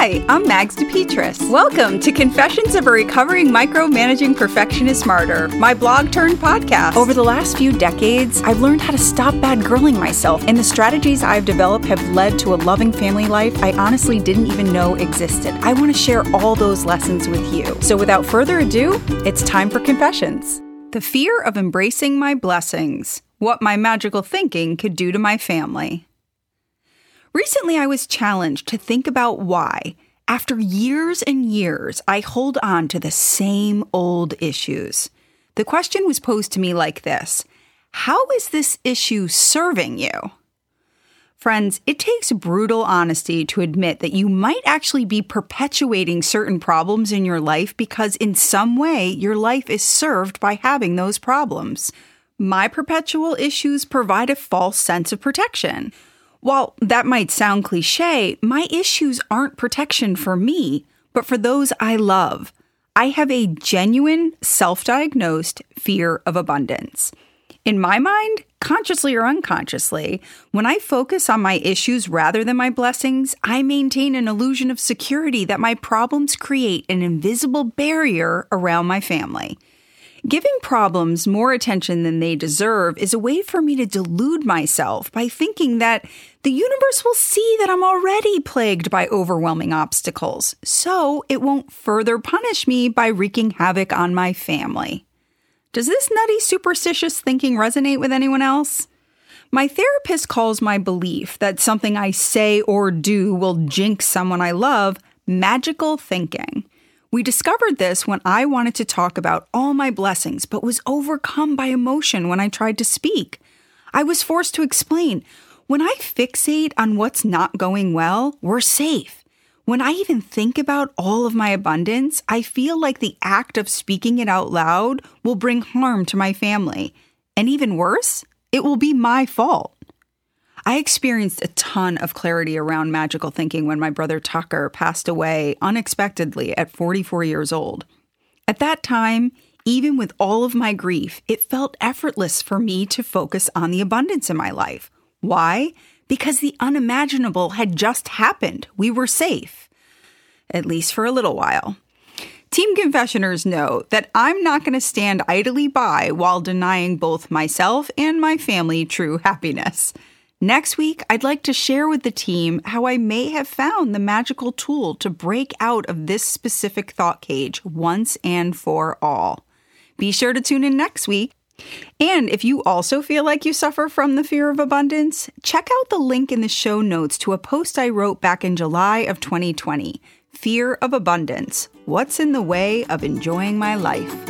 Hi, I'm Mags DePetris. Welcome to Confessions of a Recovering Micromanaging Perfectionist Martyr, my blog turned podcast. Over the last few decades, I've learned how to stop bad girling myself, and the strategies I've developed have led to a loving family life I honestly didn't even know existed. I want to share all those lessons with you. So without further ado, it's time for Confessions. The fear of embracing my blessings, what my magical thinking could do to my family. Recently, I was challenged to think about why, after years and years, I hold on to the same old issues. The question was posed to me like this How is this issue serving you? Friends, it takes brutal honesty to admit that you might actually be perpetuating certain problems in your life because, in some way, your life is served by having those problems. My perpetual issues provide a false sense of protection. While that might sound cliche, my issues aren't protection for me, but for those I love. I have a genuine, self diagnosed fear of abundance. In my mind, consciously or unconsciously, when I focus on my issues rather than my blessings, I maintain an illusion of security that my problems create an invisible barrier around my family. Giving problems more attention than they deserve is a way for me to delude myself by thinking that the universe will see that I'm already plagued by overwhelming obstacles, so it won't further punish me by wreaking havoc on my family. Does this nutty superstitious thinking resonate with anyone else? My therapist calls my belief that something I say or do will jinx someone I love magical thinking. We discovered this when I wanted to talk about all my blessings, but was overcome by emotion when I tried to speak. I was forced to explain when I fixate on what's not going well, we're safe. When I even think about all of my abundance, I feel like the act of speaking it out loud will bring harm to my family. And even worse, it will be my fault. I experienced a ton of clarity around magical thinking when my brother Tucker passed away unexpectedly at 44 years old. At that time, even with all of my grief, it felt effortless for me to focus on the abundance in my life. Why? Because the unimaginable had just happened. We were safe. At least for a little while. Team Confessioners know that I'm not going to stand idly by while denying both myself and my family true happiness. Next week, I'd like to share with the team how I may have found the magical tool to break out of this specific thought cage once and for all. Be sure to tune in next week. And if you also feel like you suffer from the fear of abundance, check out the link in the show notes to a post I wrote back in July of 2020 Fear of Abundance What's in the Way of Enjoying My Life?